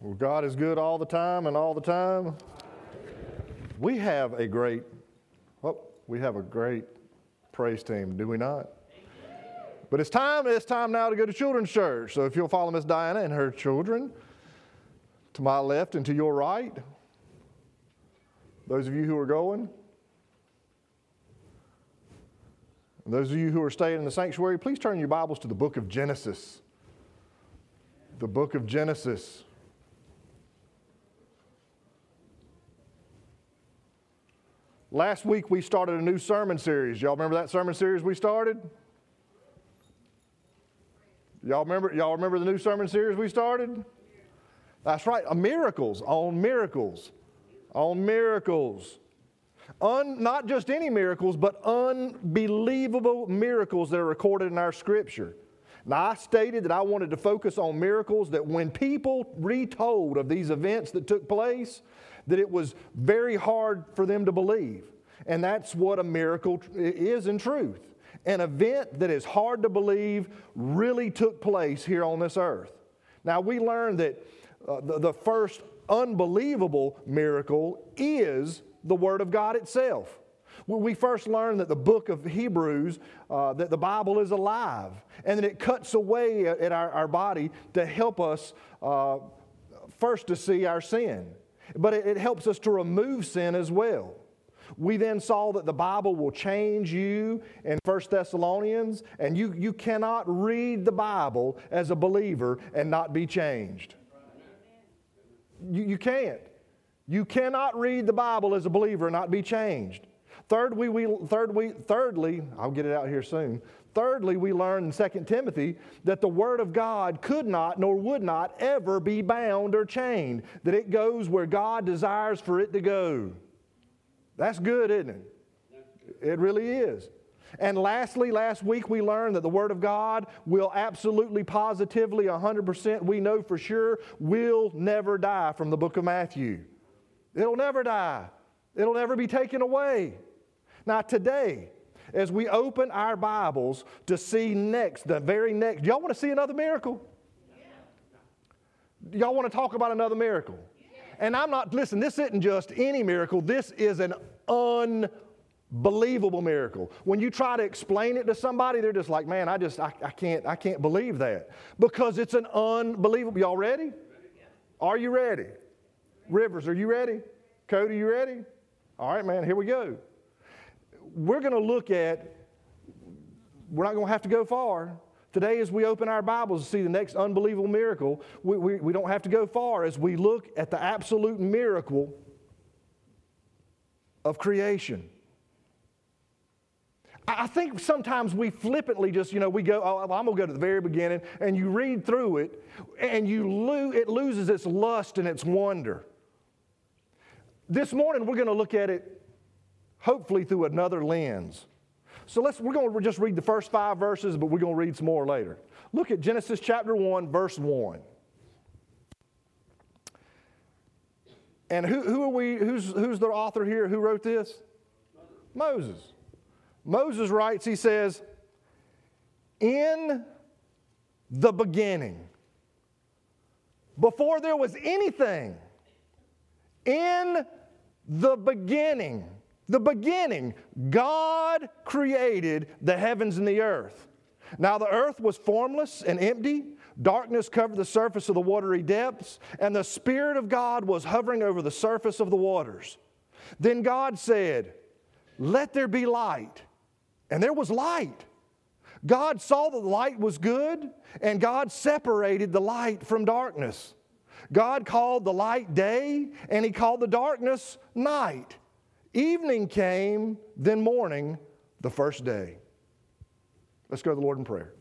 Well, God is good all the time and all the time. We have a great, well, we have a great praise team, do we not? But it's time, it's time now to go to children's church. So if you'll follow Miss Diana and her children to my left and to your right, those of you who are going, those of you who are staying in the sanctuary, please turn your Bibles to the book of Genesis. The book of Genesis. Last week we started a new sermon series. Y'all remember that sermon series we started? Y'all remember, y'all remember the new sermon series we started? That's right, miracles on miracles on miracles. Un, not just any miracles, but unbelievable miracles that are recorded in our scripture. Now, I stated that I wanted to focus on miracles that when people retold of these events that took place, that it was very hard for them to believe. And that's what a miracle is in truth. An event that is hard to believe really took place here on this earth. Now, we learned that uh, the, the first unbelievable miracle is the Word of God itself. We first learned that the book of Hebrews, uh, that the Bible is alive, and that it cuts away at our, our body to help us uh, first to see our sin. But it, helps us to remove sin as well. We then saw that the Bible will change you in 1 Thessalonians, and you, you cannot read the Bible as a believer and not be changed. You, you can't. You cannot read the Bible as a believer and not be changed. Third, we, we, third, we, thirdly, I'll get it out here soon. Thirdly, we learn in 2 Timothy that the Word of God could not nor would not ever be bound or chained, that it goes where God desires for it to go. That's good, isn't it? It really is. And lastly, last week we learned that the Word of God will absolutely, positively, 100%, we know for sure, will never die from the book of Matthew. It'll never die, it'll never be taken away. Now, today, as we open our Bibles to see next, the very next, y'all want to see another miracle? Yeah. Y'all want to talk about another miracle? Yeah. And I'm not, listen, this isn't just any miracle, this is an unbelievable miracle. When you try to explain it to somebody, they're just like, man, I just, I, I can't, I can't believe that. Because it's an unbelievable. Y'all ready? Are you ready? Rivers, are you ready? Cody, you ready? All right, man, here we go. We're going to look at, we're not going to have to go far. Today, as we open our Bibles to see the next unbelievable miracle, we, we, we don't have to go far as we look at the absolute miracle of creation. I think sometimes we flippantly just, you know, we go, oh, I'm going to go to the very beginning, and you read through it, and you lo- it loses its lust and its wonder. This morning, we're going to look at it hopefully through another lens. So let's, we're going to just read the first five verses, but we're going to read some more later. Look at Genesis chapter 1, verse 1. And who, who are we, who's, who's the author here? Who wrote this? Moses. Moses writes, he says, In the beginning, before there was anything, in the beginning, the beginning, God created the heavens and the earth. Now the earth was formless and empty. Darkness covered the surface of the watery depths, and the Spirit of God was hovering over the surface of the waters. Then God said, Let there be light and there was light. God saw that the light was good, and God separated the light from darkness. God called the light day, and He called the darkness night. Evening came, then morning, the first day. Let's go to the Lord in prayer.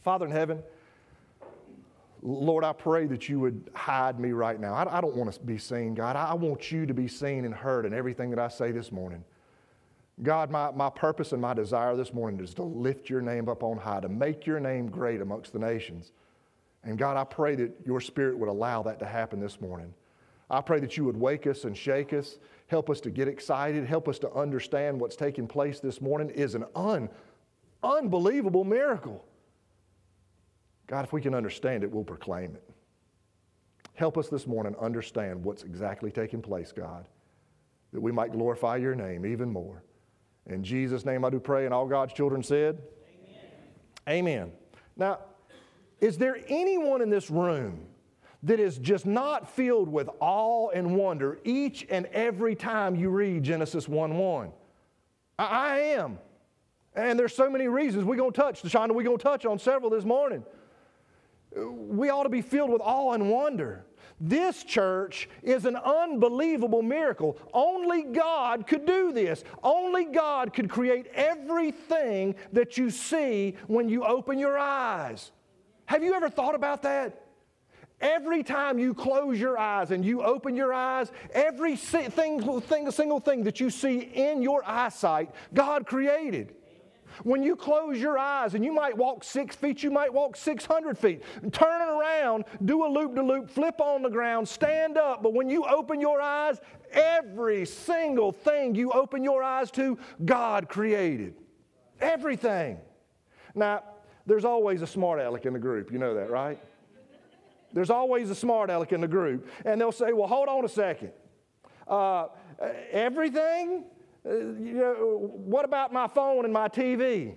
Father in heaven, Lord, I pray that you would hide me right now. I, don't want to be seen, God. I want you to be seen and heard in everything that I say this morning. God, my, my purpose and my desire this morning is to lift your name up on high, to make your name great amongst the nations. And God, I pray that your spirit would allow that to happen this morning. I pray that you would wake us and shake us, help us to get excited, help us to understand what's taking place this morning is an un, unbelievable miracle. God, if we can understand it, we'll proclaim it. Help us this morning understand what's exactly taking place, God, that we might glorify your name even more. In Jesus' name I do pray, and all God's children said, Amen. Amen. Now, is there anyone in this room that is just not filled with awe and wonder each and every time you read Genesis 1 1? I, am. And there's so many reasons. We're going to touch, Tashonda, we're going to touch on several this morning. We ought to be filled with awe and wonder. This church is an unbelievable miracle. Only God could do this. Only God could create everything that you see when you open your eyes. Have you ever thought about that? Every time you close your eyes and you open your eyes, every thing, thing, single thing that you see in your eyesight, God created. When you close your eyes and you might walk six feet, you might walk 600 feet, turn it around, do a loop de loop, flip on the ground, stand up. But when you open your eyes, every single thing you open your eyes to, God created. Everything. Now, there's always a smart aleck in the group. You know that, right? There's always a smart aleck in the group. And they'll say, well, hold on a second. Uh, everything? Uh, you know, what about my phone and my TV?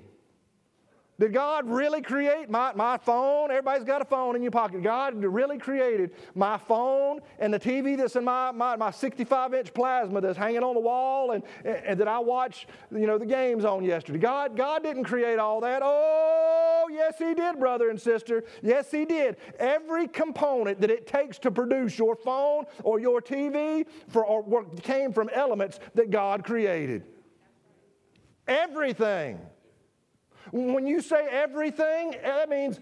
Did God really create my, my phone? Everybody's got a phone in your pocket. God really created my phone and the TV that's in my, my, my 65 inch plasma that's hanging on the wall and, and that I watched you know, the games on yesterday. God, God didn't create all that. Oh, yes, He did, brother and sister. Yes, He did. Every component that it takes to produce your phone or your TV for, or came from elements that God created. Everything. When you say everything, that means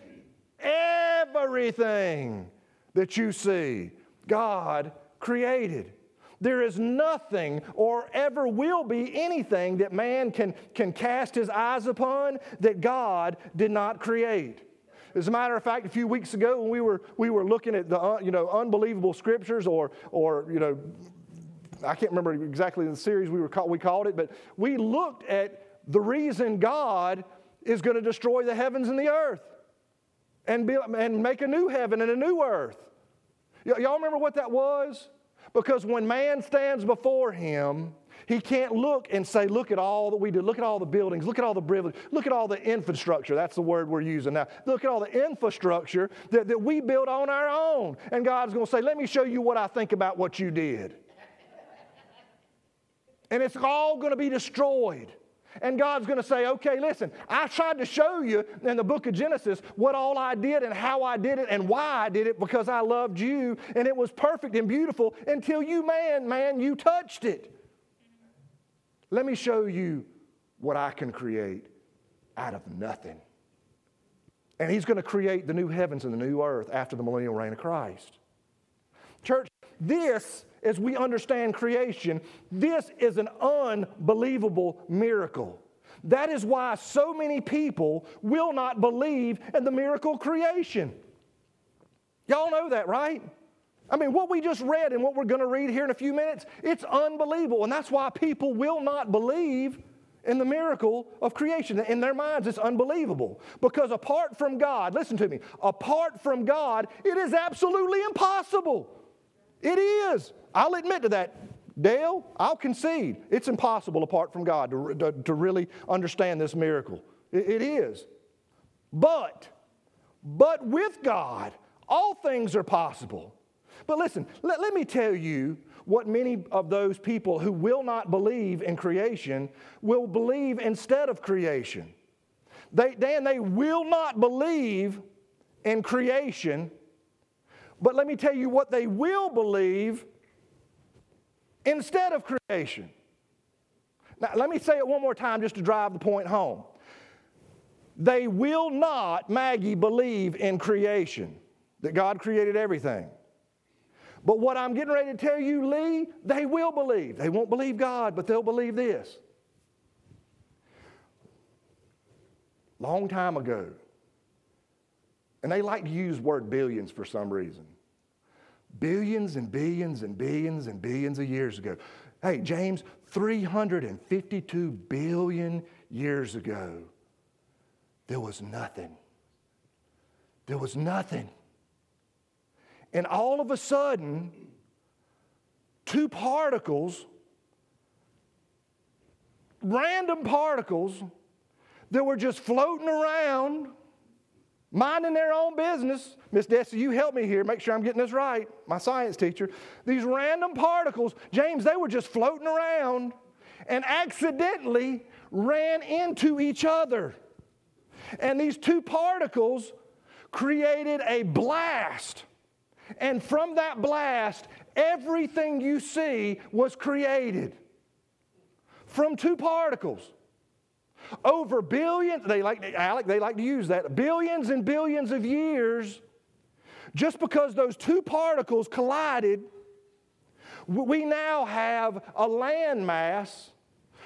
everything that you see, God created. There is nothing or ever will be anything that man can, can cast his eyes upon that God did not create. As a matter of fact, a few weeks ago when we were, we were looking at the uh, you know, unbelievable scriptures or, or you know, I can't remember exactly the series we, were, we called it, but we looked at the reason God is going to destroy the heavens and the earth and, be, and make a new heaven and a new earth. Y- y'all remember what that was? Because when man stands before him, he can't look and say, Look at all that we do. Look at all the buildings. Look at all the privilege. Look at all the infrastructure. That's the word we're using now. Look at all the infrastructure that, that we built on our own. And God's going to say, Let me show you what I think about what you did. and it's all going to be destroyed. And God's going to say, okay, listen, I tried to show you in the book of Genesis what all I did and how I did it and why I did it because I loved you and it was perfect and beautiful until you, man, man, you touched it. Let me show you what I can create out of nothing. And He's going to create the new heavens and the new earth after the millennial reign of Christ. Church, this as we understand creation, this is an unbelievable miracle. That is why so many people will not believe in the miracle creation. Y'all know that, right? I mean, what we just read and what we're going to read here in a few minutes, it's unbelievable. And that's why people will not believe in the miracle of creation. In their minds, it's unbelievable. Because apart from God, listen to me, apart from God, it is absolutely impossible. It is. I'll admit to that. Dale, I'll concede. It's impossible apart from God to, to, to really understand this miracle. It, it is. But, but with God, all things are possible. But listen, let, let me tell you what many of those people who will not believe in creation will believe instead of creation. They, Dan, they will not believe in creation, but let me tell you what they will believe instead of creation. Now, let me say it one more time just to drive the point home. They will not, Maggie, believe in creation, that God created everything. But what I'm getting ready to tell you, Lee, they will believe. They won't believe God, but they'll believe this. Long time ago, and they like to use word billions for some reason billions and billions and billions and billions of years ago. Hey, James, 352 billion years ago, there was nothing. There was nothing. And all of a sudden, two particles, random particles that were just floating around, minding their own business. Miss Desi, you help me here, make sure I'm getting this right, my science teacher. These random particles, James, they were just floating around and accidentally ran into each other. And these two particles created a blast. And from that blast, everything you see was created from two particles. Over billions, they like, Alec, they like to use that, billions and billions of years, just because those two particles collided, we now have a landmass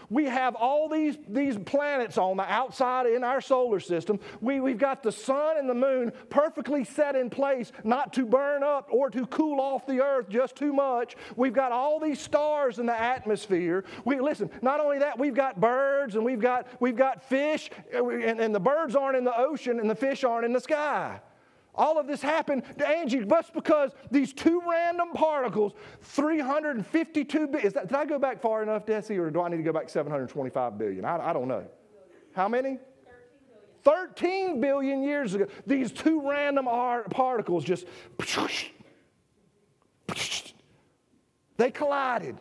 we have all these, these planets on the outside in our solar system. We, we've got the sun and the moon perfectly set in place not to burn up or to cool off the earth just too much. We've got all these stars in the atmosphere. We, listen, not only that, we've got birds and we've got, we've got fish, and, and the birds aren't in the ocean and the fish aren't in the sky. All of this happened to Angie just because these two random particles, 352 billion. That, did I go back far enough, Desi, or do I need to go back 725 billion? I, I don't know. How many? 13 billion years ago, these two random particles just they collided.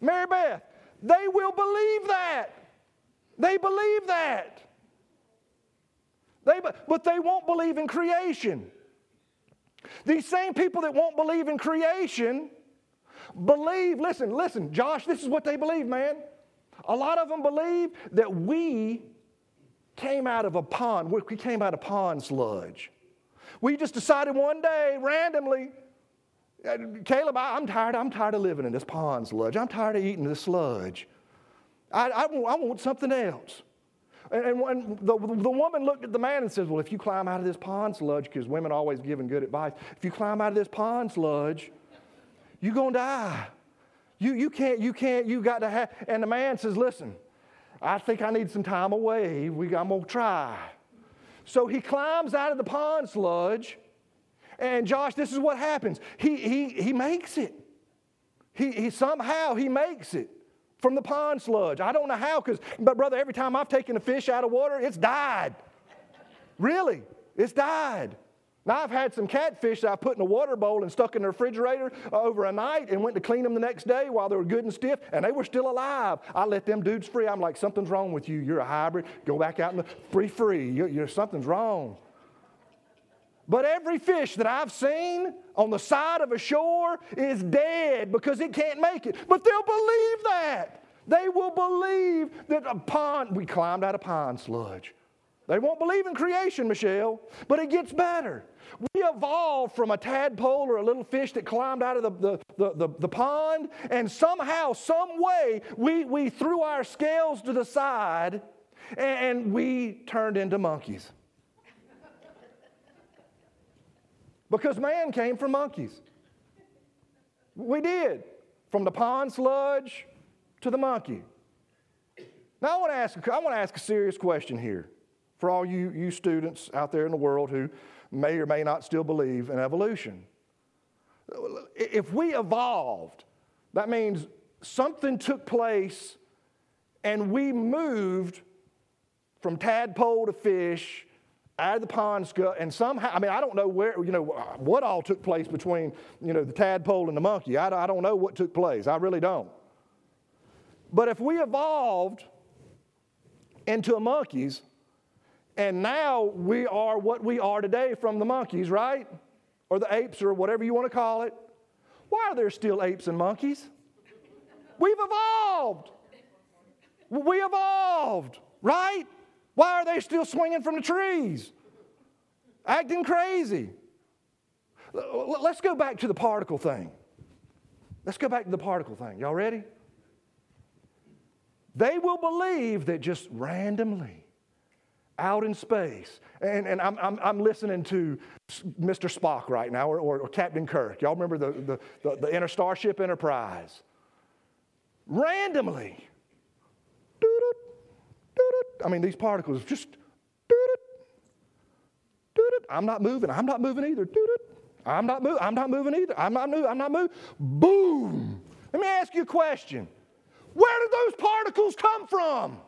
Mary Beth, they will believe that. They believe that. They, but they won't believe in creation. These same people that won't believe in creation believe, listen, listen, Josh, this is what they believe, man. A lot of them believe that we came out of a pond, we came out of pond sludge. We just decided one day, randomly, uh, Caleb, I'm tired, I'm tired of living in this pond sludge. I'm tired of eating this sludge. I, I, I want something else. And, and the, the woman looked at the man and says, Well, if you climb out of this pond sludge, because women always giving good advice, if you climb out of this pond sludge, you're going to die. You, you can't, you can't, you got to have. And the man says, Listen, I think I need some time away. We, I'm going to try. So he climbs out of the pond sludge. And Josh, this is what happens. He, he, he makes it. He, he somehow he makes it from the pond sludge. I don't know how, because, but brother, every time I've taken a fish out of water, it's died. really, it's died. Now, I've had some catfish that I put in a water bowl and stuck in the refrigerator uh, over a night and went to clean them the next day while they were good and stiff, and they were still alive. I let them dudes free. I'm like, something's wrong with you. You're a hybrid. Go back out the free, free. You're, you're, something's wrong. But every fish that I've seen on the side of a shore is dead because it can't make it. But they'll believe that. They will believe that a pond, we climbed out of pond sludge. They won't believe in creation, Michelle, but it gets better. We evolved from a tadpole or a little fish that climbed out of the, the, the, the, pond, and somehow, some way, we, we threw our scales to the side and we turned into monkeys. Because man came from monkeys. We did. From the pond sludge to the monkey. Now, I want to ask, I want to ask a serious question here for all you, you students out there in the world who may or may not still believe in evolution. If we evolved, that means something took place and we moved from tadpole to fish out of the pond scut, and somehow, I mean, I don't know where, you know, what all took place between, you know, the tadpole and the monkey. I, I don't know what took place. I really don't. But if we evolved into monkeys, and now we are what we are today from the monkeys, right? Or the apes, or whatever you want to call it. Why are there still apes and monkeys? We've evolved. We evolved, right? Why are they still swinging from the trees? Acting crazy. Let's go back to the particle thing. Let's go back to the particle thing. Y'all ready? They will believe that just randomly out in space, and, and I'm, I'm, I'm listening to Mr. Spock right now, or, or, or Captain Kirk. Y'all remember the, the, the, the Inner Starship Enterprise? Randomly, I mean, these particles just I'm not moving. I'm not moving either. I'm not moving. I'm not moving either. I'm not moving. I'm not moving. Boom. Let me ask you a question. Where did those particles come from?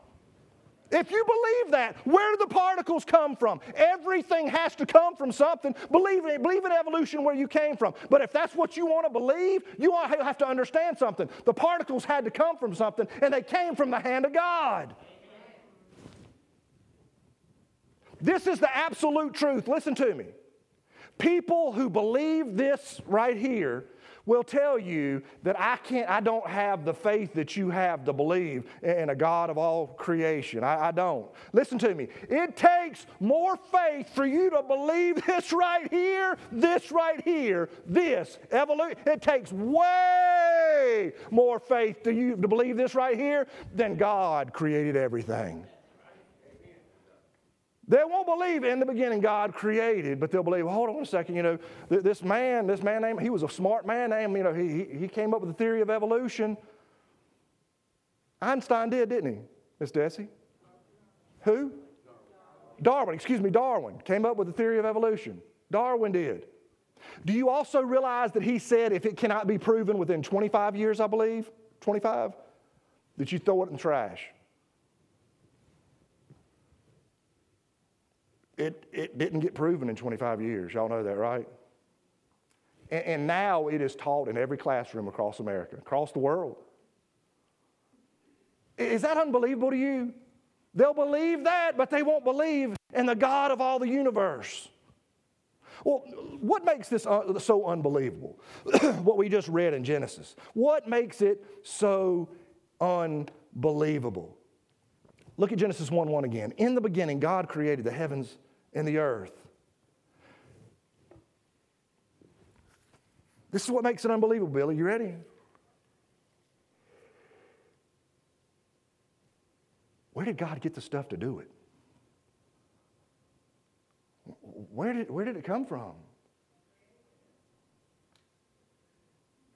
If you believe that, where do the particles come from? Everything has to come from something. Believe in, believe in evolution where you came from. But if that's what you want to believe, you have to understand something. The particles had to come from something, and they came from the hand of God. This is the absolute truth. Listen to me. People who believe this right here will tell you that I can't, I don't have the faith that you have to believe in a God of all creation. I, I don't. Listen to me. It takes more faith for you to believe this right here, this right here, this evolution. It takes way more faith to you to believe this right here than God created everything. They won't believe in the beginning God created, but they'll believe, hold on a second, you know, this man, this man named, he was a smart man named, you know, he, he came up with the theory of evolution. Einstein did, didn't he, Miss Desi? Who? Darwin, excuse me, Darwin came up with the theory of evolution. Darwin did. Do you also realize that he said if it cannot be proven within 25 years, I believe, 25, that you throw it in the trash? It, it didn't get proven in 25 years. Y'all know that, right? And, and now it is taught in every classroom across America, across the world. Is that unbelievable to you? They'll believe that, but they won't believe in the God of all the universe. Well, what makes this uh, so unbelievable? what we just read in Genesis. What makes it so unbelievable? Look at Genesis 1 1 again. In the beginning, God created the heavens and the earth. This is what makes it unbelievable, Billy. You ready? Where did God get the stuff to do it? Where did, where did it come from?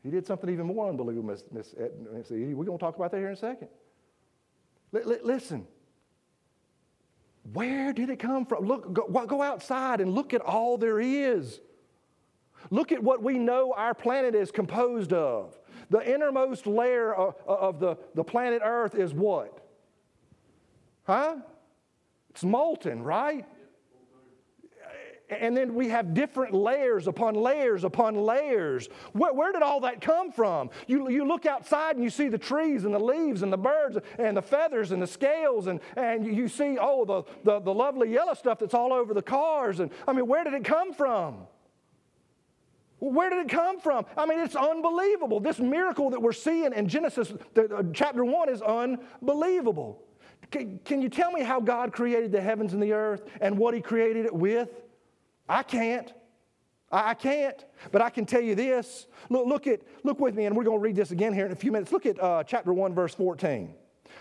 He did something even more unbelievable, Miss, Edie. We're going to talk about that here in a second. L- l- listen, where did it come from? Look, go, go outside and look at all there is. Look at what we know our planet is composed of. The innermost layer of, of the, the planet Earth is what? Huh? It's molten, right? And then we have different layers upon layers upon layers. Where, where, did all that come from? You, you look outside and you see the trees and the leaves and the birds and the feathers and the scales, and, and you see, oh, the, the, the lovely yellow stuff that's all over the cars. And I mean, where did it come from? Where did it come from? I mean, it's unbelievable. This miracle that we're seeing in Genesis chapter 1 is unbelievable. Can you tell me how God created the heavens and the earth and what He created it with? I can't. I can't. But I can tell you this. Look, look, at, look with me, and we're going to read this again here in a few minutes. Look at uh, chapter 1, verse 14.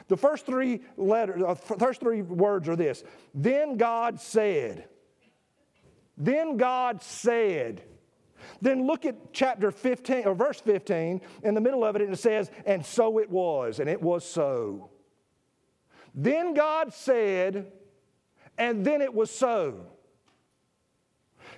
The first three letters, uh, first three words are this. Then God said. Then God said. Then look at chapter 15 or verse 15 in the middle of it, and it says, And so it was, and it was so. Then God said, and then it was so.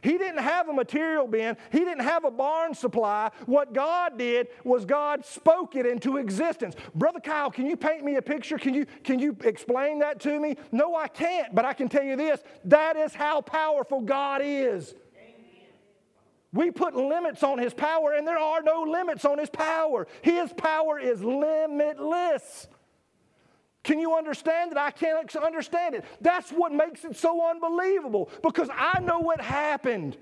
He didn't have a material bin, he didn't have a barn supply. What God did was God spoke it into existence. Brother Kyle, can you paint me a picture? Can you, can you explain that to me? No, I can't, but I can tell you this that is how powerful God is. We put limits on his power, and there are no limits on his power. His power is limitless. Can you understand it? I can't understand it. That's what makes it so unbelievable because I know what happened.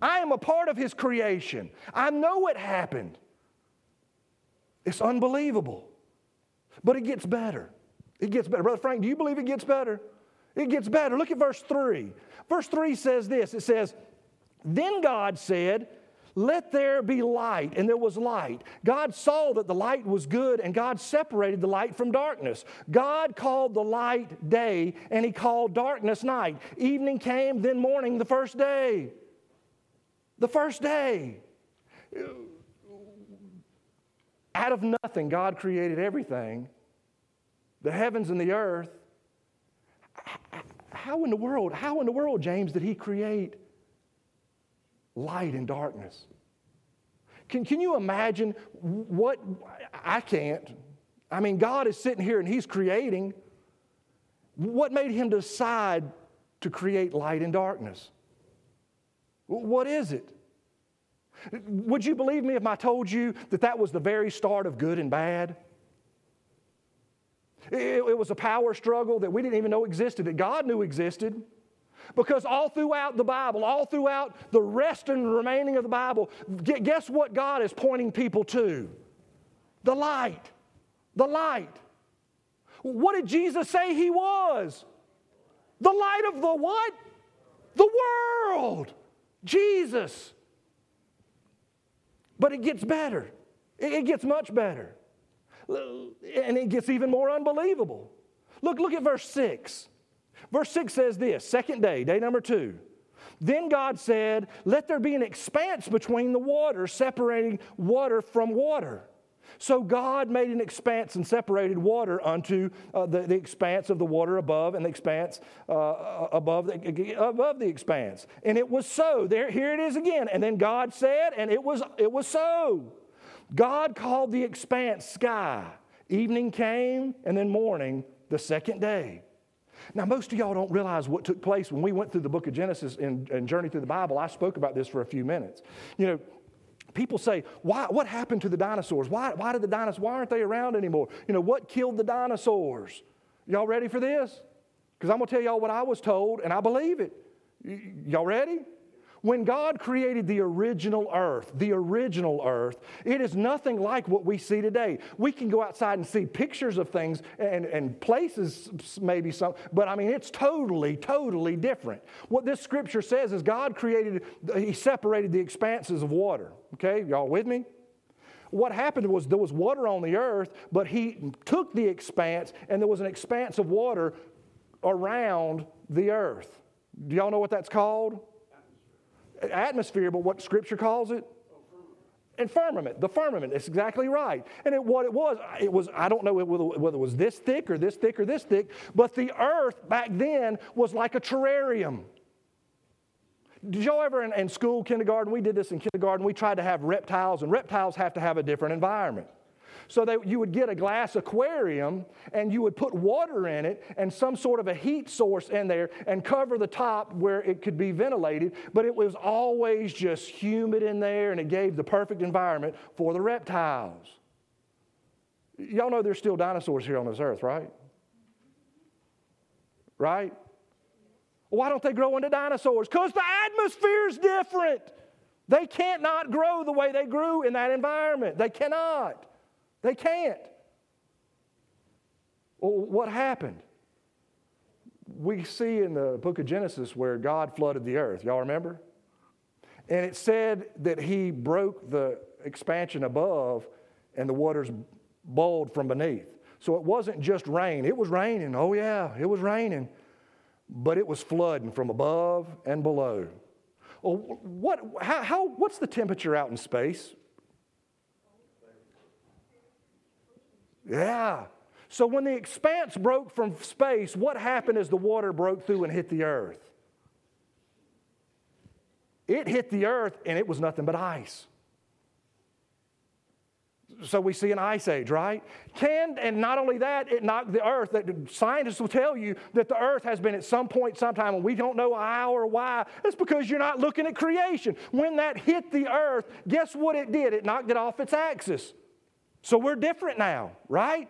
I am a part of His creation. I know what happened. It's unbelievable. But it gets better. It gets better. Brother Frank, do you believe it gets better? It gets better. Look at verse 3. Verse 3 says this it says, Then God said, let there be light. And there was light. God saw that the light was good, and God separated the light from darkness. God called the light day, and He called darkness night. Evening came, then morning, the first day. The first day. Out of nothing, God created everything the heavens and the earth. how in the world, how in the world, James, did he create light and darkness? Can, can you imagine what? I can't. I mean, God is sitting here and he's creating. What made him decide to create light and darkness? What is it? Would you believe me if I told you that that was the very start of good and bad? It, it, was a power struggle that we didn't even know existed, that God knew existed. Because all throughout the Bible, all throughout the rest and remaining of the Bible, guess what God is pointing people to? The light. The light. What did Jesus say he was? The light of the what? The world. Jesus. But it gets better. It gets much better. And it gets even more unbelievable. Look, look at verse 6. Verse 6 says this second day, day number two. Then God said, Let there be an expanse between the water, separating water from water. So God made an expanse and separated water unto uh, the, the expanse of the water above and the expanse uh, uh above, the, above the expanse. And it was so. There, here it is again. And then God said, and it was, it was so. God called the expanse sky. Evening came, and then morning, the second day. Now, most of y'all don't realize what took place when we went through the book of Genesis and, and journeyed through the Bible. I spoke about this for a few minutes. You know, people say, why, what happened to the dinosaurs? Why, why did the dinosaurs, why aren't they around anymore? You know, what killed the dinosaurs? Y'all ready for this? Because I'm going to tell y'all what I was told, and I believe it. Y- y'all ready? When God created the original earth, the original earth, it is nothing like what we see today. We can go outside and see pictures of things and, and places, maybe some, but I mean, it's totally, totally different. What this scripture says is God created, He separated the expanses of water. Okay, y'all with me? What happened was there was water on the earth, but He took the expanse and there was an expanse of water around the earth. Do y'all know what that's called? Atmosphere, but what Scripture calls it? And firmament, the firmament, it's exactly right. And it, what it was, it was, I don't know whether, whether it was this thick or this thick or this thick, but the earth back then was like a terrarium. Did y'all ever in, in school, kindergarten, we did this in kindergarten, we tried to have reptiles, and reptiles have to have a different environment. So that you would get a glass aquarium and you would put water in it and some sort of a heat source in there and cover the top where it could be ventilated, but it was always just humid in there and it gave the perfect environment for the reptiles. Y'all know there's still dinosaurs here on this earth, right? Right? Why don't they grow into dinosaurs? Because the atmosphere is different. They can't not grow the way they grew in that environment. They cannot. They can't. Well, what happened? We see in the book of Genesis where God flooded the earth. Y'all remember? And it said that he broke the expansion above and the waters bowled from beneath. So it wasn't just rain. It was raining. Oh, yeah, it was raining. But it was flooding from above and below. Well, what, how, how, what's the temperature out in space? Yeah. So when the expanse broke from space, what happened as the water broke through and hit the earth? It hit the earth and it was nothing but ice. So we see an ice age, right? Can and not only that, it knocked the earth. That scientists will tell you that the earth has been at some point, sometime, and we don't know how or why. It's because you're not looking at creation. When that hit the earth, guess what it did? It knocked it off its axis. So we're different now, right?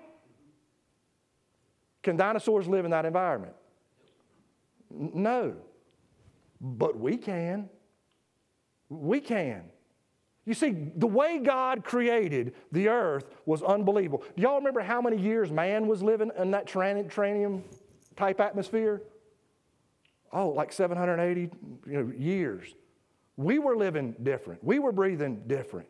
Can dinosaurs live in that environment? No. But we can. We can. You see, the way God created the earth was unbelievable. Do y'all remember how many years man was living in that terrarium type atmosphere? Oh, like 780 you know, years. We were living different. We were breathing different.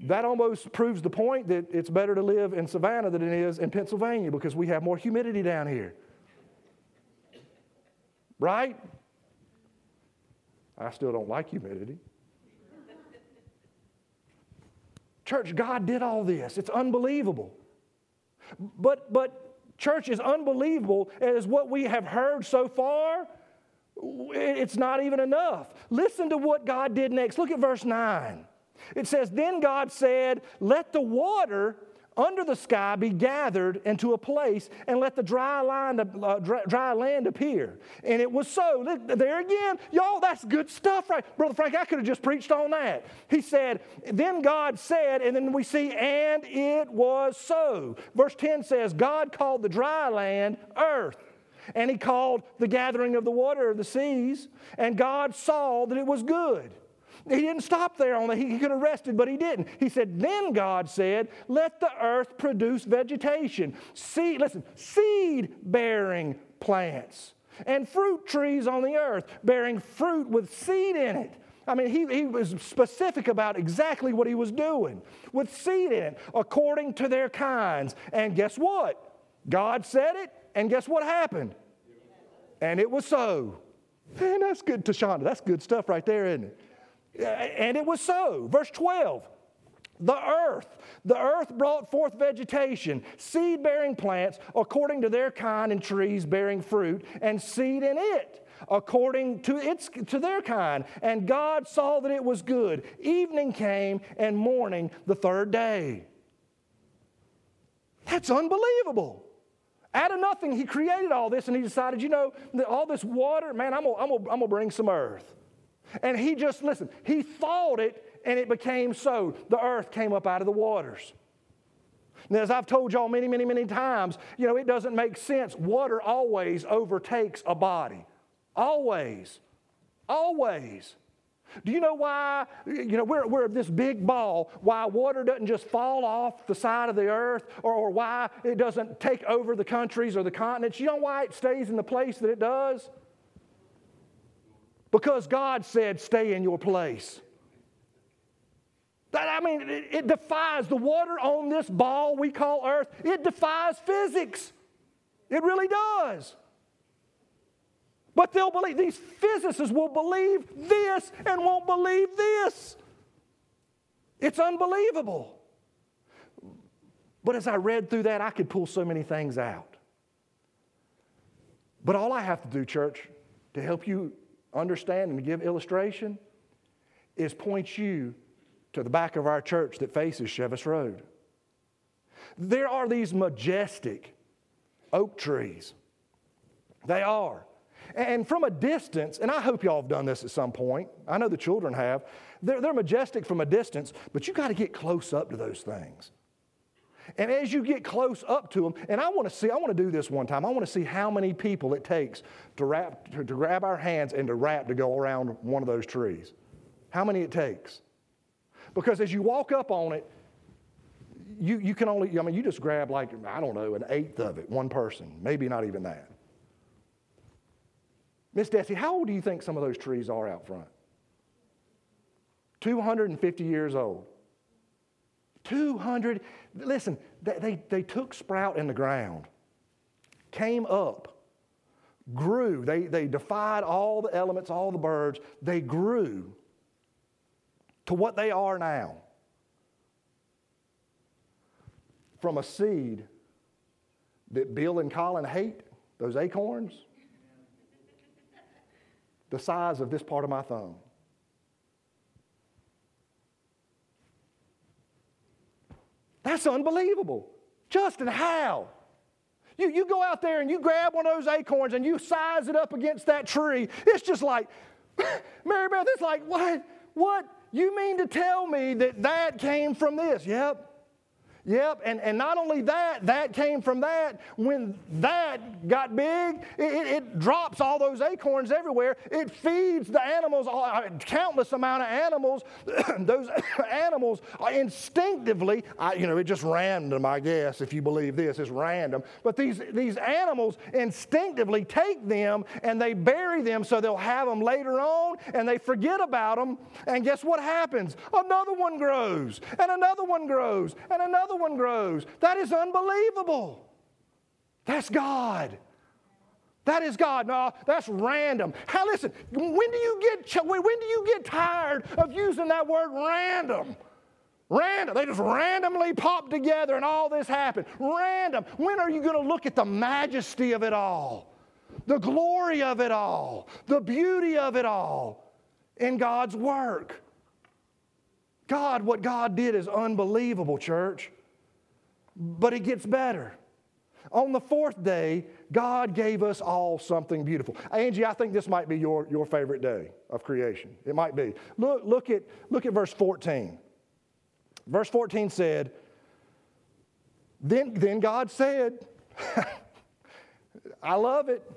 That almost proves the point that it's better to live in Savannah than it is in Pennsylvania because we have more humidity down here. Right? I still don't like humidity. Church, God did all this. It's unbelievable. But, but Church is unbelievable as what we have heard so far. It's not even enough. Listen to what God did next. Look at verse 9. It says, Then God said, Let the water under the sky be gathered into a place and let the dry land, uh, dry, dry, land appear. And it was so. There again, y'all, that's good stuff, right? Brother Frank, I could have just preached on that. He said, Then God said, and then we see, and it was so. Verse 10 says, God called the dry land earth. And he called the gathering of the water of the seas, and God saw that it was good. He didn't stop there on. He, could have rested, but he didn't. He said, Then God said, Let the earth produce vegetation. Seed, listen, seed bearing plants and fruit trees on the earth bearing fruit with seed in it. I mean, he, he was specific about exactly what he was doing with seed in it, according to their kinds. And guess what? God said it, and guess what happened? And it was so. Man, that's good, Tashonda. That's good stuff right there, isn't it? And it was so. Verse 12. The earth. The earth brought forth vegetation, seed bearing plants according to their kind, and trees bearing fruit, and seed in it according to, its, to their kind. And God saw that it was good. Evening came, and morning the third day. That's unbelievable. Out of nothing, He created all this, and He decided, you know, all this water, man, I'm gonna, I'm gonna, I'm gonna bring some earth. And he just, listen, he thought it and it became so. The earth came up out of the waters. Now, as I've told y'all many, many, many times, you know, it doesn't make sense. Water always overtakes a body. Always. Always. Do you know why, you know, we're, we're this big ball, why water doesn't just fall off the side of the earth or, or why it doesn't take over the countries or the continents? You know why it stays in the place that it does? Because God said, stay in your place. That, I mean, it, it, defies the water on this ball we call earth, it defies physics. It really does. But they'll believe, these physicists will believe this and won't believe this. It's unbelievable. But as I read through that, I could pull so many things out. But all I have to do, church, to help you understand and give illustration is point you to the back of our church that faces Chevis Road. There are these majestic oak trees. They are. And from a distance, and I hope y'all have done this at some point, I know the children have, they're, they're majestic from a distance, but you got to get close up to those things. And as you get close up to them, and I want to see, I want to do this one time. I want to see how many people it takes to wrap, to, to grab our hands and to wrap to go around one of those trees. How many it takes. Because as you walk up on it, you, you can only, I mean, you just grab like, I don't know, an eighth of it, one person, maybe not even that. Miss Desi, how old do you think some of those trees are out front? 250 years old. 200. Listen, they, they, they took sprout in the ground, came up, grew. They, they defied all the elements, all the birds. They grew to what they are now. From a seed that Bill and Colin hate, those acorns, the size of this part of my thumb. That's unbelievable. Justin, how? You, you go out there and you grab one of those acorns and you size it up against that tree. It's just like, Mary Beth, it's like, what? What? You mean to tell me that that came from this? Yep. Yep, and, and not only that, that came from that. When that got big, it, it, drops all those acorns everywhere. It feeds the animals, uh, countless amount of animals. those animals instinctively, I, you know, it just random, I guess, if you believe this, it's random. But these, these animals instinctively take them and they bury them so they'll have them later on and they forget about them. And guess what happens? Another one grows, and another one grows, and another one grows. That is unbelievable. That's God. That is God. No, that's random. How listen, when do you get when do you get tired of using that word random? Random. They just randomly popped together and all this happened. Random. When are you going to look at the majesty of it all? The glory of it all? The beauty of it all in God's work? God, what God did is unbelievable, church. But it gets better. On the fourth day, God gave us all something beautiful. Angie, I think this might be your, your favorite day of creation. It might be. Look, look, at, look at verse 14. Verse 14 said, Then, then God said, I love it.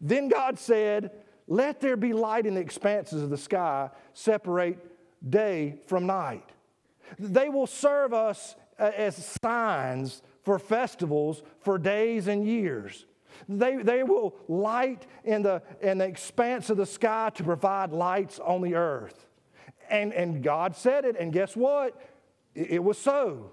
Then God said, Let there be light in the expanses of the sky, separate day from night. They will serve us Uh, as signs for festivals for days and years. They, they will light in the, in the expanse of the sky to provide lights on the earth. And, and God said it, and guess what? It was so.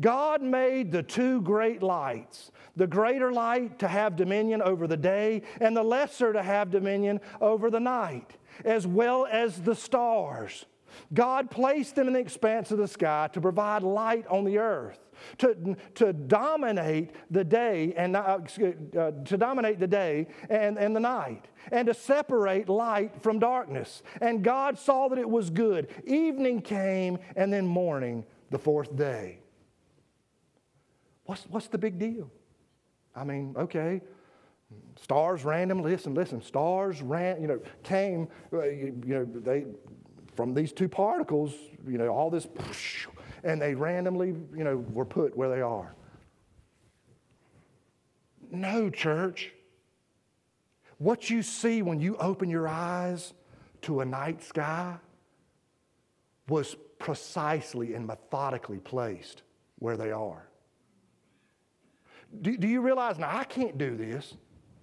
God made the two great lights the greater light to have dominion over the day, and the lesser to have dominion over the night, as well as the stars. God placed them in the expanse of the sky to provide light on the earth, to, to dominate the day and uh, uh, to dominate the day and, and the night, and to separate light from darkness. And God saw that it was good. Evening came, and then morning the fourth day. What's, what's the big deal? I mean, okay, stars random. Listen, listen. Stars ran. You know, came. Uh, you, you, know, they from these two particles. You know, all this, and they randomly, you know, were put where they are. No, church. What you see when you open your eyes to a night sky was precisely and methodically placed where they are. Do, do you realize now I can't do this?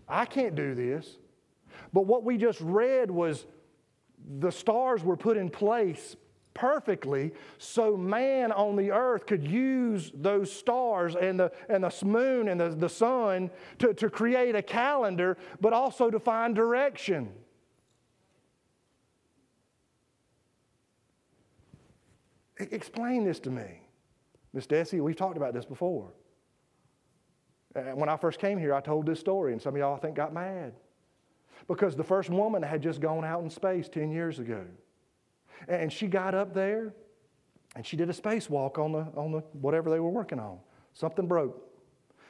I can't do this. But what we just read was the stars were put in place perfectly so man on the earth could use those stars and the, and the moon and the, the sun to, to create a calendar, but also to find direction. Explain this to me. Miss Desi, we've talked about this before. Uh, when I first came here, I told this story, and some of y'all I think got mad. Because the first woman had just gone out in space 10 years ago. And she got up there and she did a spacewalk on the, on the whatever they were working on. Something broke.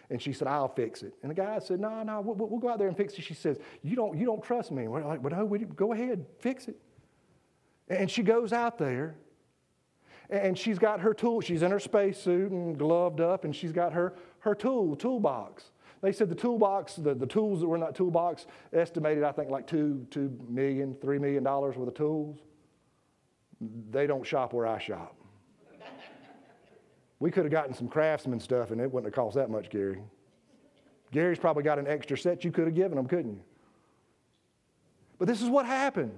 And she said, I'll fix it. And the guy said, No, no, we'll, we'll go out there and fix it. She says, You don't, you don't trust me. We're like, But no, we, go ahead, fix it. And she goes out there and she's got her tool. She's in her spacesuit and gloved up, and she's got her, her tool, toolbox. They said the toolbox, the, the tools that were in that toolbox, estimated, I think, like two, two million, three million dollars worth of tools. They don't shop where I shop. we could have gotten some craftsman stuff, and it wouldn't have cost that much, Gary. Gary's probably got an extra set you could have given him, couldn't you? But this is what happened.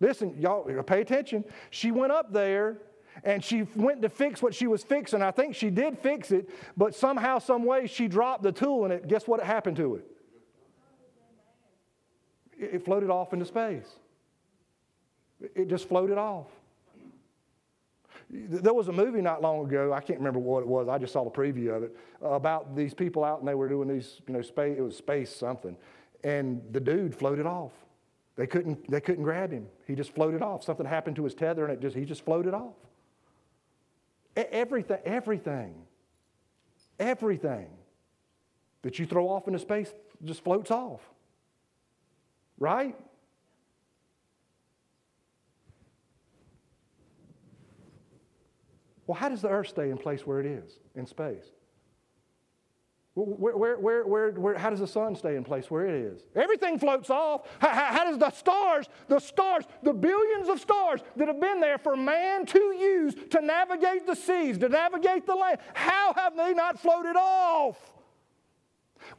Listen, y'all, pay attention. She went up there and she went to fix what she was fixing. I think she did fix it, but somehow, some way, she dropped the tool in it. Guess what happened to it? It floated off into space. It just floated off. There was a movie not long ago. I can't remember what it was. I just saw the preview of it about these people out and they were doing these, you know, space. It was space something, and the dude floated off. They couldn't. They couldn't grab him. He just floated off. Something happened to his tether, and it just he just floated off. Everything, everything, everything that you throw off into space just floats off. Right? Well, how does the earth stay in place where it is in space? Where, where, where, where, where, how does the sun stay in place where it is? Everything floats off. How, how, how, does the stars, the stars, the billions of stars that have been there for man to use to navigate the seas, to navigate the land, how have they not floated off?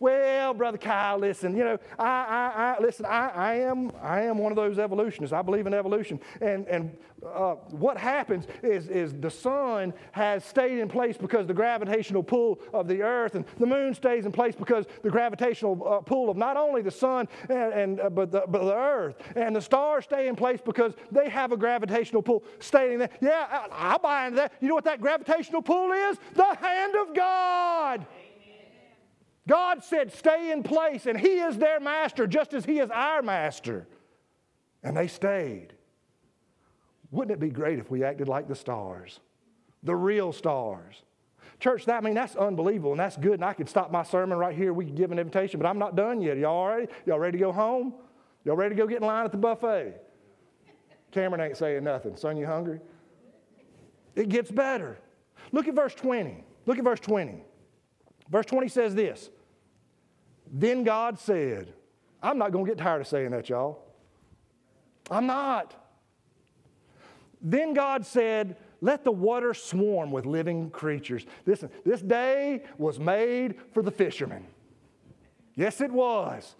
Well, Brother Kyle, listen, you know, I, I, I listen, I, I, am, I am one of those evolutionists. I believe in evolution. And, and uh, what happens is, is the sun has stayed in place because the gravitational pull of the earth, and the moon stays in place because the gravitational uh, pull of not only the sun and, and uh, but, the, but the earth, and the stars stay in place because they have a gravitational pull staying there. Yeah, I, I'll buy into that. You know what that gravitational pull is? The hand of God. God said, stay in place, and He is their master just as He is our master. And they stayed. Wouldn't it be great if we acted like the stars, the real stars? Church, that I mean that's unbelievable and that's good. And I could stop my sermon right here. We could give an invitation, but I'm not done yet. Y'all all ready? Y'all ready to go home? Y'all ready to go get in line at the buffet? Cameron ain't saying nothing. Son, you hungry? It gets better. Look at verse 20. Look at verse 20. Verse 20 says this Then God said, I'm not going to get tired of saying that, y'all. I'm not. Then God said, Let the water swarm with living creatures. Listen, this day was made for the fishermen. Yes, it was.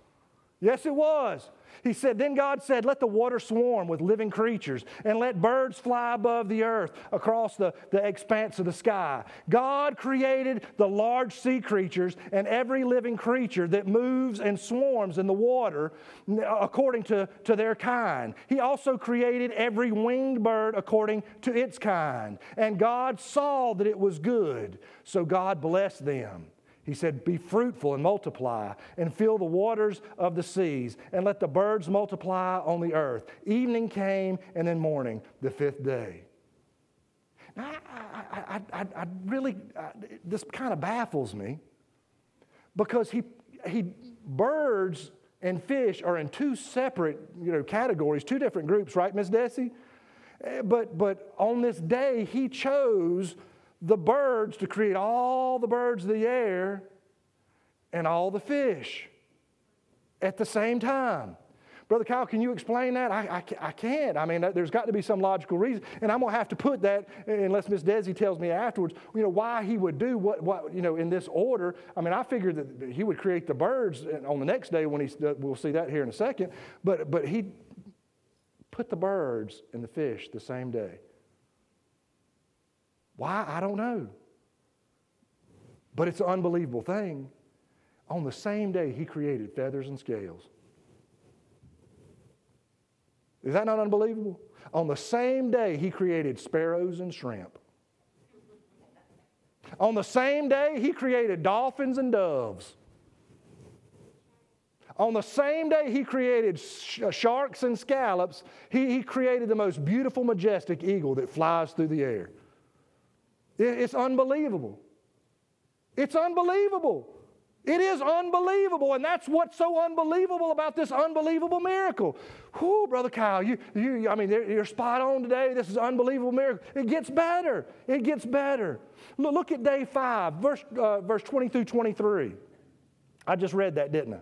Yes, it was. He said, Then God said, Let the water swarm with living creatures, and let birds fly above the earth across the, the expanse of the sky. God created the large sea creatures and every living creature that moves and swarms in the water according to, to their kind. He also created every winged bird according to its kind. And God saw that it was good, so God blessed them. He said, Be fruitful and multiply, and fill the waters of the seas, and let the birds multiply on the earth. Evening came, and then morning, the fifth day. Now, I, I, I, I really, this kind of baffles me because he, he, birds and fish are in two separate you know, categories, two different groups, right, Miss Desi? Eh, but, but on this day, he chose the birds to create all the birds of the air and all the fish at the same time. Brother Kyle, can you explain that? I, I, I, can't. I mean, there's got to be some logical reason. And I'm going to have to put that, unless Miss Desi tells me afterwards, you know, why he would do what, what, you know, in this order. I mean, I figured that he would create the birds on the next day when he, we'll see that here in a second. But, but he put the birds and the fish the same day. Why? I don't know. But it's an unbelievable thing. On the same day, he created feathers and scales. Is that not unbelievable? On the same day, he created sparrows and shrimp. On the same day, he created dolphins and doves. On the same day he created sh- uh, sharks and scallops, he, he created the most beautiful, majestic eagle that flies through the air. It's unbelievable. It's unbelievable. It is unbelievable, and that's what's so unbelievable about this unbelievable miracle. Whoo, Brother Kyle, you, you, I mean, you're spot on today. This is unbelievable miracle. It gets better. It gets better. Look, look at day five, verse, uh, verse 20 through 23. I just read that, didn't I?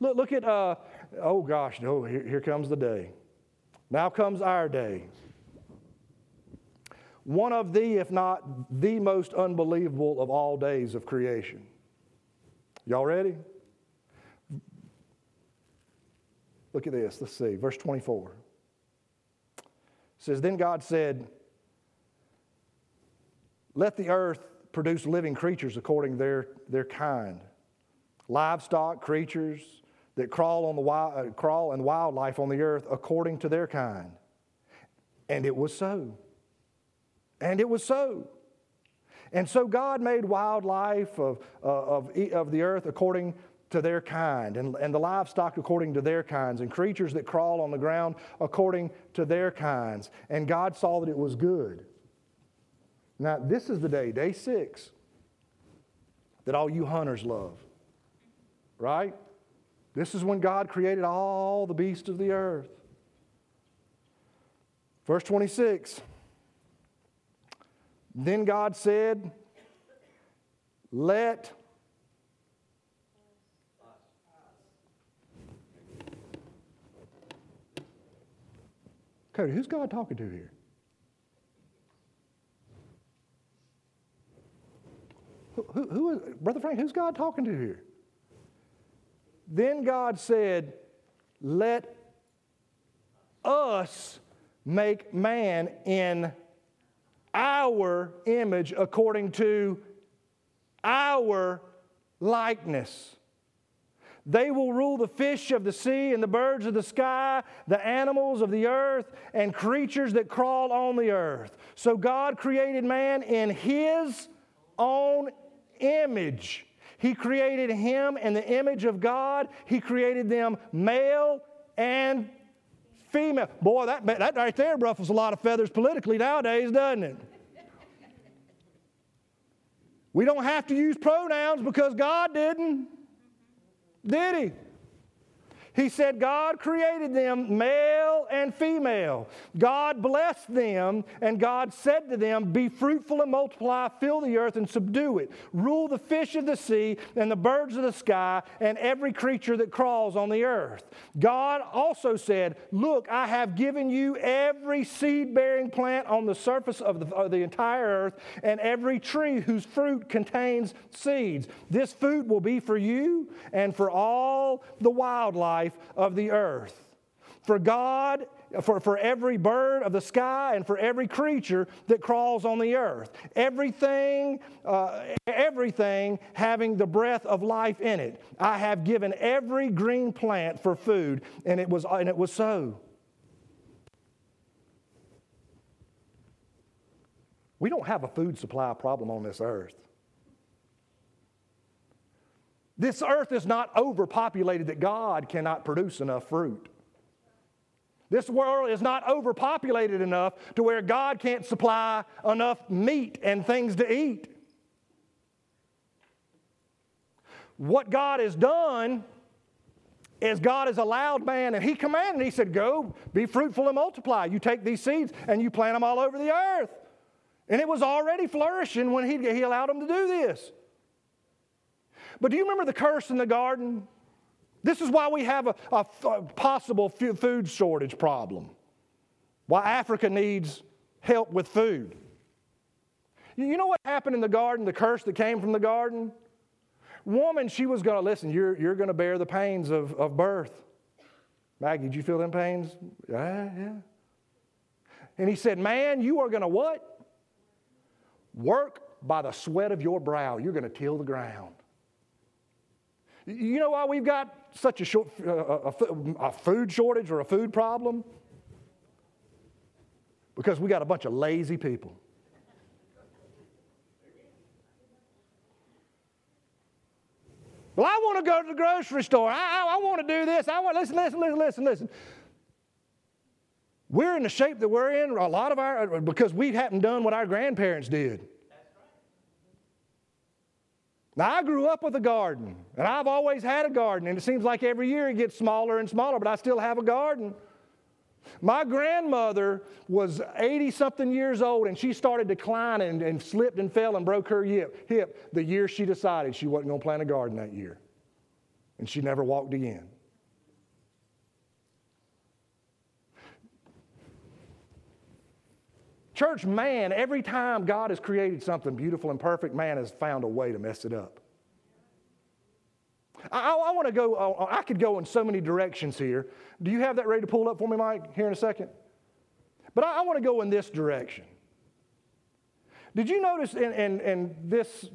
Look, look at, uh, oh gosh, oh, here, here comes the day. Now comes our day one of the, if not the most unbelievable of all days of creation. Y'all ready? Look at this. Let's see. Verse 24. It says, Then God said, Let the earth produce living creatures according to their, their kind, livestock, creatures that crawl, on the uh, crawl and wildlife on the earth according to their kind. And it was so. And it was so. And so God made wildlife of, uh, of, of the earth according to their kind, and, and the livestock according to their kinds, and creatures that crawl on the ground according to their kinds. And God saw that it was good. Now, this is the day, day six, that all you hunters love, right? This is when God created all the beasts of the earth. Verse 26 then God said, Let Cody, who's God talking to here? Who, who, who is, Brother Frank, who's God talking to here? Then God said, Let us make man in our image according to our likeness. They will rule the fish of the sea and the birds of the sky, the animals of the earth, and creatures that crawl on the earth. So God created man in his own image. He created him in the image of God. He created them male and female. Boy, that, that right there ruffles a lot of feathers politically nowadays, doesn't it? We don't have to use pronouns because God didn't. Did he? He said God created them male and female. God blessed them, and God said to them, Be fruitful and multiply, fill the earth and subdue it. Rule the fish of the sea and the birds of the sky and every creature that crawls on the earth. God also said, Look, I have given you every seed bearing plant on the surface of the, of the entire earth and every tree whose fruit contains seeds. This food will be for you and for all the wildlife life of the earth. For God, for, for every bird of the sky and for every creature that crawls on the earth. Everything, uh, everything having the breath of life in it. I have given every green plant for food, and it was, and it was so. We don't have a food supply problem on this earth. This earth is not overpopulated that God cannot produce enough fruit. This world is not overpopulated enough to where God can't supply enough meat and things to eat. What God has done is God has allowed man, and He commanded, He said, Go, be fruitful and multiply. You take these seeds and you plant them all over the earth. And it was already flourishing when He, he allowed them to do this. But do you remember the curse in the garden? This is why we have a, a, a possible food shortage problem. Why Africa needs help with food. You know what happened in the garden, the curse that came from the garden? Woman, she was going to listen, you're, you're going to bear the pains of, of birth. Maggie, did you feel them pains? Yeah, yeah. And he said, Man, you are going to what? Work by the sweat of your brow. You're going to till the ground. You know why we've got such a, short, uh, a, a food shortage or a food problem? Because we got a bunch of lazy people. Well, I want to go to the grocery store. I, I, I want to do this. I want listen, listen, listen, listen, listen. We're in the shape that we're in. A lot of our because we haven't done what our grandparents did. Now, I grew up with a garden, and I've always had a garden, and it seems like every year it gets smaller and smaller, but I still have a garden. My grandmother was 80 something years old, and she started declining and, and slipped and fell and broke her hip, hip the year she decided she wasn't going to plant a garden that year. And she never walked again. Church, man, every time God has created something beautiful and perfect, man has found a way to mess it up. I, I, want to go, uh, I could go in so many directions here. Do you have that ready to pull up for me, Mike, here in a second? But I, I want to go in this direction. Did you notice in, in, in this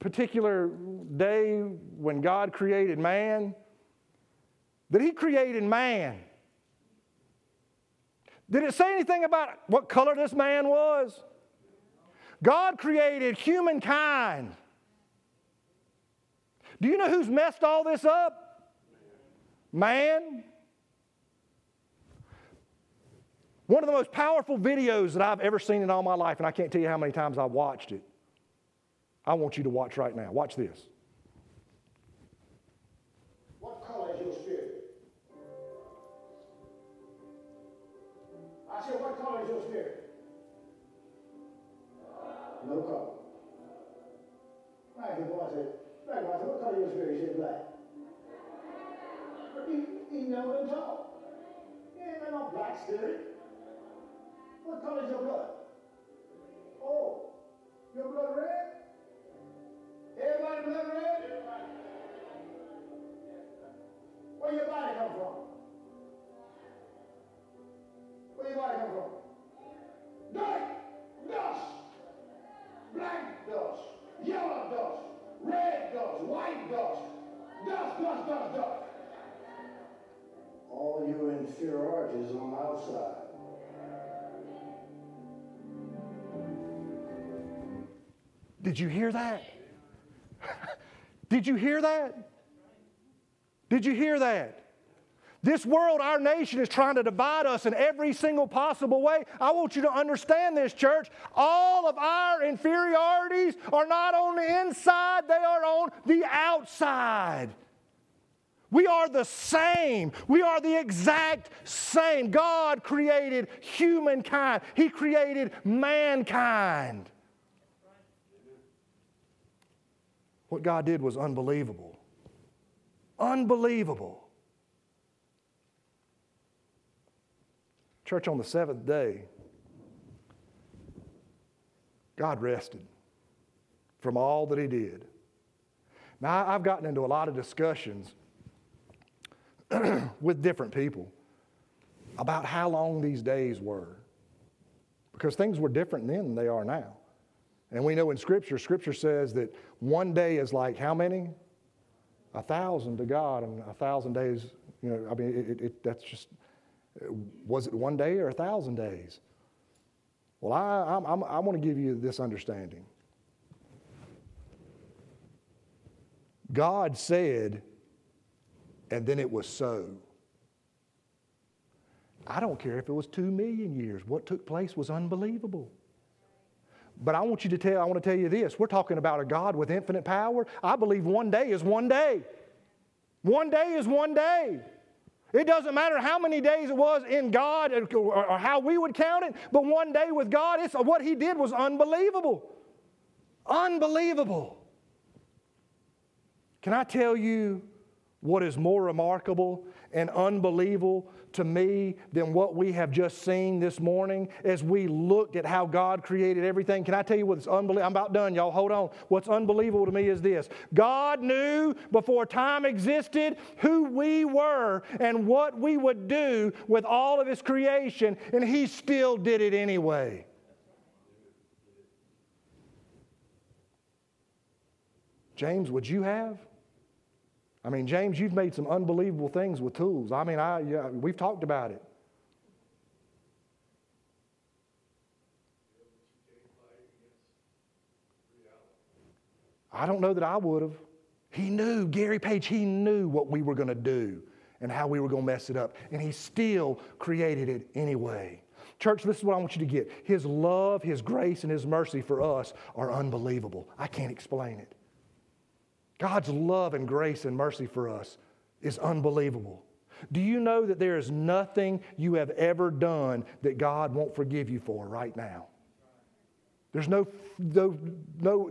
particular day when God created man, that He created man did it say anything about what color this man was? God created humankind. Do you know who's messed all this up? Man. One of the most powerful videos that I've ever seen in all my life, and I can't tell you how many times I've watched it. I want you to watch right now. Watch this. Said, what color is your spirit? No color. Right, the boy said, right, boy, I said, what color is your spirit? He said, black. But he, he never been taught. He ain't got no black spirit. What color is your blood? Oh, your blood red? Everybody blood red? Where your body come from? Where your body come from? Dirt, dust, black dust, yellow dust, red dust, white dust, dust, dust, dust, dust. All your inferiorities on the outside. Did you hear that? Did you hear that? Did you hear that? This world, our nation, is trying to divide us in every single possible way. I want you to understand this, church. All of our inferiorities are not on the inside, they are on the outside. We are the same. We are the exact same. God created humankind, He created mankind. What God did was unbelievable. Unbelievable. Church, on the seventh day, God rested from all that He did. Now, I've gotten into a lot of discussions with different people about how long these days were because things were different then than they are now. And we know in Scripture, Scripture says that one day is like how many? A thousand to God, and a thousand days, you know, I mean, it, it, that's just, was it one day or a thousand days? Well, I, I'm, I want to give you this understanding. God said, and then it was so. I don't care if it was two million years. What took place was unbelievable. But I want you to tell, I want to tell you this. We're talking about a God with infinite power. I believe one day is one day. One day is one day. It doesn't matter how many days it was in God or how we would count it, but one day with God, it's, what He did was unbelievable. Unbelievable. Can I tell you what is more remarkable and unbelievable to me than what we have just seen this morning as we looked at how God created everything. Can I tell you what's unbelievable? I'm about done, y'all. Hold on. What's unbelievable to me is this God knew before time existed who we were and what we would do with all of His creation, and He still did it anyway. James, would you have? I mean, James, you've made some unbelievable things with tools. I mean, I, yeah, we've talked about it. I don't know that I would have. He knew, Gary Page, he knew what we were going to do and how we were going to mess it up. And he still created it anyway. Church, this is what I want you to get. His love, His grace, and His mercy for us are unbelievable. I can't explain it. God's love and grace and mercy for us is unbelievable. Do you know that there is nothing you have ever done that God won't forgive you for right now? There's no, no, no,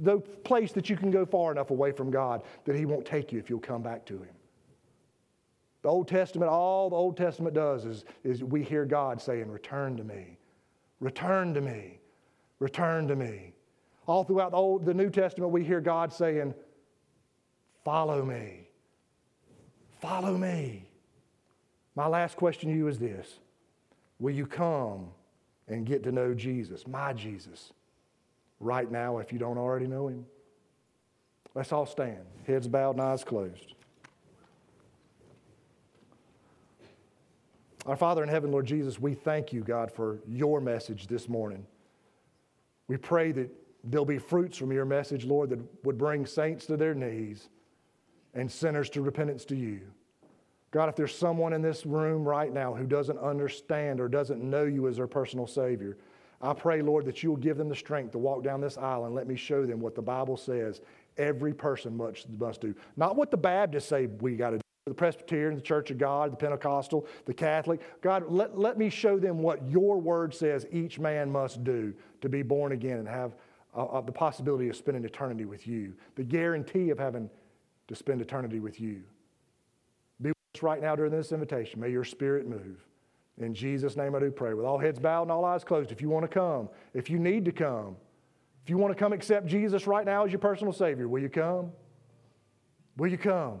no place that you can go far enough away from God that He won't take you if you'll come back to Him. The Old Testament, all the Old Testament does is, is we hear God saying, Return to me, return to me, return to me. All throughout the, Old, the New Testament, we hear God saying, Follow me. Follow me. My last question to you is this Will you come and get to know Jesus, my Jesus, right now if you don't already know him? Let's all stand, heads bowed and eyes closed. Our Father in heaven, Lord Jesus, we thank you, God, for your message this morning. We pray that there'll be fruits from your message, Lord, that would bring saints to their knees and sinners to repentance to you. God, if there's someone in this room right now who doesn't understand or doesn't know you as their personal Savior, I pray, Lord, that you will give them the strength to walk down this aisle and let me show them what the Bible says every person must, must do. Not what the Baptists say we got to do, the Presbyterian, the Church of God, the Pentecostal, the Catholic. God, let, let me show them what your word says each man must do to be born again and have uh, uh the possibility of spending eternity with you, the guarantee of having to spend eternity with you. Be with us right now during this invitation. May your spirit move. In Jesus' name I do pray. With all heads bowed and all eyes closed, if you want to come, if you need to come, if you want to come accept Jesus right now as your personal Savior, will you come? Will you come?